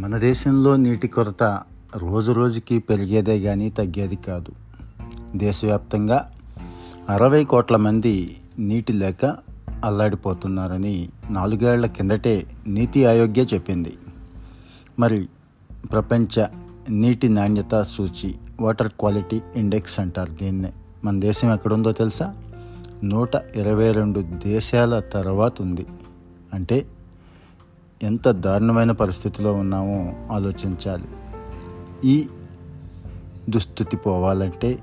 మన దేశంలో నీటి కొరత రోజు రోజుకి పెరిగేదే కానీ తగ్గేది కాదు. దేశవ్యాప్తంగా అరవై కోట్ల మంది నీటి లేక అల్లాడిపోతున్నారని నాలుగేళ్ళ కిందటే నీతి ఆయోగ్య చెప్పింది. మరి ప్రపంచ నీటి నాణ్యత సూచి వాటర్ క్వాలిటీ ఇండెక్స్ అంటారు దీన్నే. మన దేశం ఎక్కడుందో తెలుసా? నూట ఇరవై రెండు దేశాల తర్వాత ఉంది. అంటే ఎంత దారుణమైన పరిస్థితిలో ఉన్నామో ఆలోచించాలి. ఈ దుస్థితి పోవాలంటే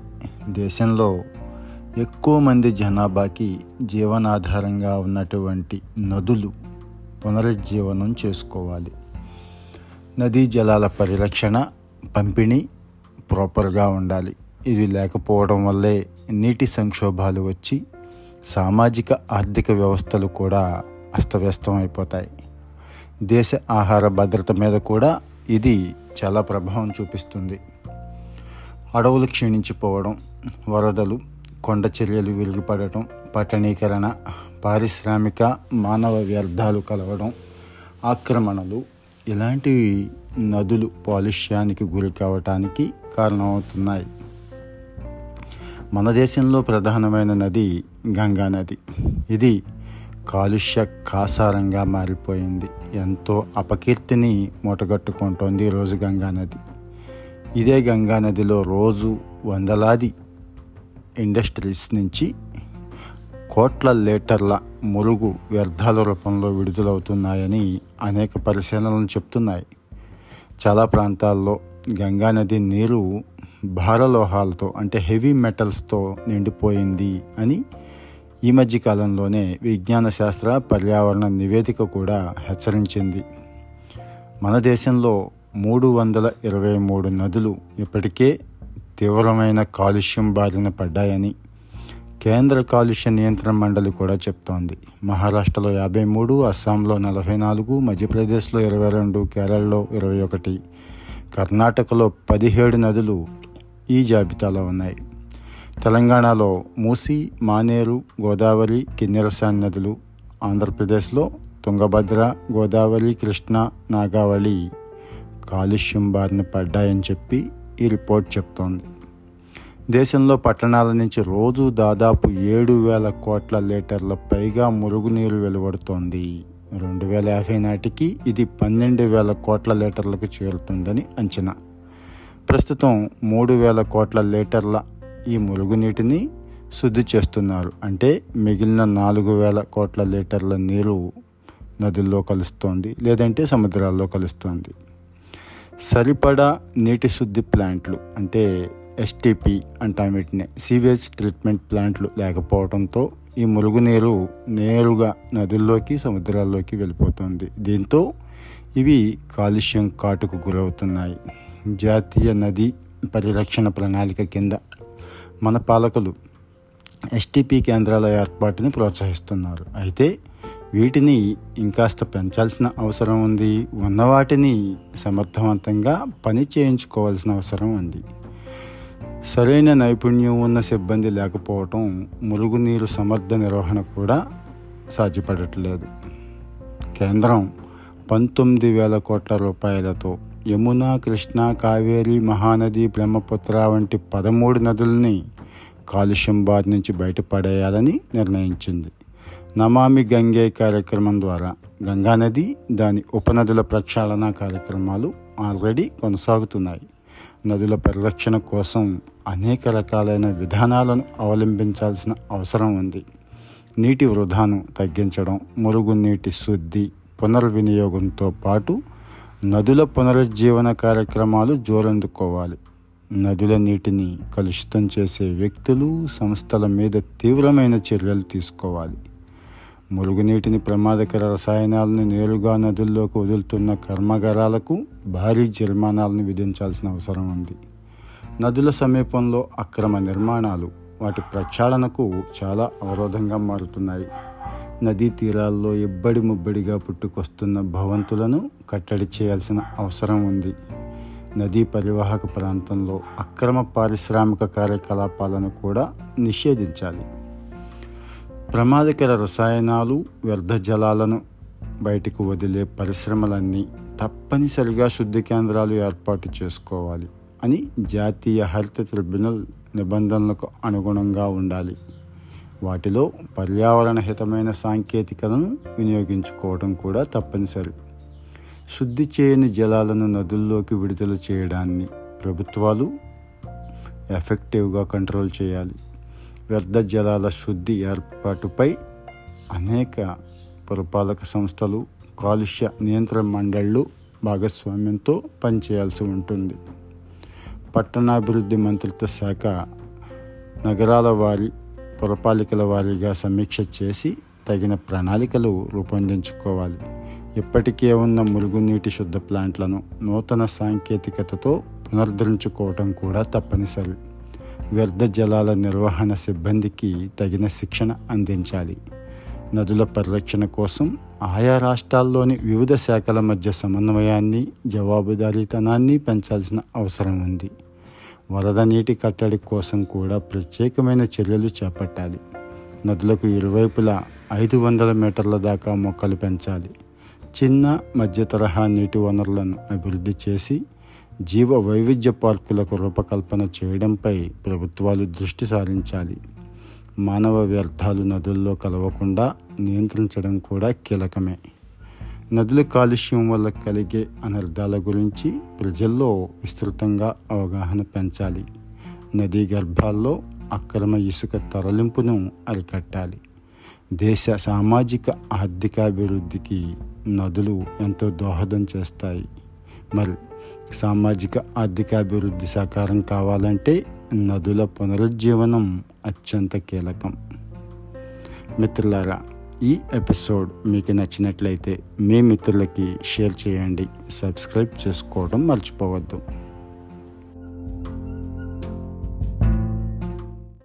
దేశంలో ఎక్కువ మంది జనాభాకి జీవనాధారంగా ఉన్నటువంటి నదులు పునరుజ్జీవనం చేసుకోవాలి. నదీ జలాల పరిరక్షణ పంపిణీ ప్రాపర్గా ఉండాలి. ఇది లేకపోవడం వల్లే నీటి సంక్షోభాలు వచ్చి సామాజిక ఆర్థిక వ్యవస్థలు కూడా అస్తవ్యస్తం అయిపోతాయి దేశ ఆహార భద్రత మీద కూడా ఇది చాలా ప్రభావం చూపిస్తుంది. అడవులు క్షీణించిపోవడం వరదలు కొండ చర్యలు విరిగిపడటం పట్టణీకరణ పారిశ్రామిక మానవ వ్యర్థాలు కలవడం ఆక్రమణలు ఇలాంటివి నదులు పాలుష్యానికి గురి కావటానికి కారణమవుతున్నాయి. మన దేశంలో ప్రధానమైన నది గంగా నది. ఇది కాలుష్య కాసారంగా మారిపోయింది. ఎంతో అపకీర్తిని మూటగట్టుకుంటోంది రోజు గంగా నది. ఇదే గంగా నదిలో రోజు వందలాది ఇండస్ట్రీస్ నుంచి కోట్ల లీటర్ల మురుగు వ్యర్థాల రూపంలో విడుదలవుతున్నాయని అనేక పరిశీలనలు చెప్తున్నాయి. చాలా ప్రాంతాల్లో గంగా నది నీరు భారలోహాలతో అంటే హెవీ మెటల్స్తో నిండిపోయింది అని ఈ మధ్య కాలంలోనే విజ్ఞాన శాస్త్ర పర్యావరణ నివేదిక కూడా హెచ్చరించింది. మన దేశంలో మూడు వందల ఇరవై మూడు నదులు ఇప్పటికే తీవ్రమైన కాలుష్యం బారిన పడ్డాయని కేంద్ర కాలుష్య నియంత్రణ మండలి కూడా చెప్తోంది. మహారాష్ట్రలో యాభై మూడు అస్సాంలో నలభై నాలుగు మధ్యప్రదేశ్లో ఇరవై రెండు కేరళలో ఇరవై ఒకటి కర్ణాటకలో పదిహేడు నదులు ఈ జాబితాలో ఉన్నాయి. తెలంగాణలో మూసి మానేరు గోదావరి కిన్నెరసాన్ నదులు ఆంధ్రప్రదేశ్లో తుంగభద్ర గోదావరి కృష్ణ నాగావళి కాలుష్యం బారిన పడ్డాయని చెప్పి ఈ రిపోర్ట్ చెప్తోంది. దేశంలో పట్టణాల నుంచి రోజు దాదాపు ఏడు వేల కోట్ల లీటర్ల పైగా మురుగునీరు వెలువడుతోంది. రెండు వేల యాభై నాటికి ఇది పన్నెండు వేల కోట్ల లీటర్లకు చేరుతుందని అంచనా. ప్రస్తుతం మూడు వేల కోట్ల లీటర్ల ఈ మురుగునీటిని శుద్ధి చేస్తున్నారు. అంటే మిగిలిన నాలుగు వేల కోట్ల లీటర్ల నీరు నదుల్లో కలుస్తోంది లేదంటే సముద్రాల్లో కలుస్తోంది. సరిపడా నీటి శుద్ధి ప్లాంట్లు అంటే ఎస్టీపీ అంటాం వీటిని సీవేజ్ ట్రీట్మెంట్ ప్లాంట్లు లేకపోవడంతో ఈ మురుగునీరు నేరుగా నదుల్లోకి సముద్రాల్లోకి వెళ్ళిపోతుంది. దీంతో ఇవి కాలుష్యం కాటుకు గురవుతున్నాయి. జాతీయ నది పరిరక్షణ ప్రణాళిక కింద మన పాలకులు ఎస్టీపీ కేంద్రాల ఏర్పాటుని ప్రోత్సహిస్తున్నారు. అయితే వీటిని ఇంకాస్త పెంచాల్సిన అవసరం ఉంది. ఉన్న వాటిని సమర్థవంతంగా పని చేయించుకోవాల్సిన అవసరం ఉంది. సరైన నైపుణ్యం ఉన్న సిబ్బంది లేకపోవటం మురుగునీరు సమర్థ నిర్వహణ కూడా సాధ్యపడట్లేదు. కేంద్రం పంతొమ్మిది వేల కోట్ల రూపాయలతో యమున కృష్ణ కావేరి మహానది బ్రహ్మపుత్ర వంటి పదమూడు నదుల్ని కాలుష్యం బారి నుంచి బయటపడేయాలని నిర్ణయించింది. నమామి గంగే కార్యక్రమం ద్వారా గంగానది దాని ఉపనదుల ప్రక్షాళన కార్యక్రమాలు ఆల్రెడీ కొనసాగుతున్నాయి. నదుల పరిరక్షణ కోసం అనేక రకాలైన విధానాలను అవలంబించాల్సిన అవసరం ఉంది. నీటి వృధాను తగ్గించడం మురుగునీటి శుద్ధి పునర్వినియోగంతో పాటు నదుల పునరుజ్జీవన కార్యక్రమాలు జోరందుకోవాలి. నదుల నీటిని కలుషితం చేసే వ్యక్తులు సంస్థల మీద తీవ్రమైన చర్యలు తీసుకోవాలి. మురుగునీటిని ప్రమాదకర రసాయనాలను నేరుగా నదుల్లోకి వదులుతున్న కర్మాగారాలకు భారీ జరిమానాలను విధించాల్సిన అవసరం ఉంది. నదుల సమీపంలో అక్రమ నిర్మాణాలు వాటి ప్రక్షాళనకు చాలా అవరోధంగా మారుతున్నాయి. నదీ తీరాల్లో ఇబ్బడి ముబ్బడిగా పుట్టుకొస్తున్న భవంతులను కట్టడి చేయాల్సిన అవసరం ఉంది. నదీ పరివాహక ప్రాంతంలో అక్రమ పారిశ్రామిక కార్యకలాపాలను కూడా నిషేధించాలి. ప్రమాదకర రసాయనాలు వ్యర్థ జలాలను బయటకు వదిలే పరిశ్రమలన్నీ తప్పనిసరిగా శుద్ధి కేంద్రాలు ఏర్పాటు చేసుకోవాలి అని జాతీయ హరిత ట్రిబ్యునల్ నిబంధనలకు అనుగుణంగా ఉండాలి. వాటిలో పర్యావరణ హితమైన సాంకేతికలను వినియోగించుకోవడం కూడా తప్పనిసరి. శుద్ధి చేయని జలాలను నదుల్లోకి విడుదల చేయడాన్ని ప్రభుత్వాలు ఎఫెక్టివ్గా కంట్రోల్ చేయాలి. వ్యర్థ జలాల శుద్ధి ఏర్పాటుపై అనేక పురపాలక సంస్థలు కాలుష్య నియంత్రణ మండళ్ళు భాగస్వామ్యంతో పనిచేయాల్సి ఉంటుంది. పట్టణాభివృద్ధి మంత్రిత్వ శాఖ నగరాల వారి పురపాలికల వారీగా సమీక్ష చేసి తగిన ప్రణాళికలు రూపొందించుకోవాలి. ఇప్పటికే ఉన్న మురుగునీటి శుద్ధ ప్లాంట్లను నూతన సాంకేతికతతో పునరుద్ధరించుకోవటం కూడా తప్పనిసరి. వ్యర్థ జలాల నిర్వహణ సిబ్బందికి తగిన శిక్షణ అందించాలి. నదుల పరిరక్షణ కోసం ఆయా రాష్ట్రాల్లోని వివిధ శాఖల మధ్య సమన్వయాన్ని జవాబుదారీతనాన్ని పెంచాల్సిన అవసరం ఉంది. వరద నీటి కట్టడి కోసం కూడా ప్రత్యేకమైన చర్యలు చేపట్టాలి. నదులకు ఇరువైపులా ఐదు వందల మీటర్ల దాకా మొక్కలు పెంచాలి. చిన్న మధ్య తరహా నీటి వనరులను అభివృద్ధి చేసి జీవ వైవిధ్య పార్కులకు రూపకల్పన చేయడంపై ప్రభుత్వాలు దృష్టి సారించాలి. మానవ వ్యర్థాలు నదుల్లో కలవకుండా నియంత్రించడం కూడా కీలకమే. నదుల కాలుష్యం వల్ల కలిగే అనర్థాల గురించి ప్రజల్లో విస్తృతంగా అవగాహన పెంచాలి. నదీ గర్భాల్లో అక్రమ ఇసుక తరలింపును అరికట్టాలి. దేశ సామాజిక ఆర్థికాభివృద్ధికి నదులు ఎంతో దోహదం చేస్తాయి. మరి సామాజిక ఆర్థికాభివృద్ధి సాకారం కావాలంటే నదుల పునరుజ్జీవనం అత్యంత కీలకం. మిత్రులారా ఈ ఎపిసోడ్ మీకు నచ్చినట్లయితే మీ మిత్రులకి షేర్ చేయండి. సబ్స్క్రైబ్ చేసుకోవడం మర్చిపోవద్దు.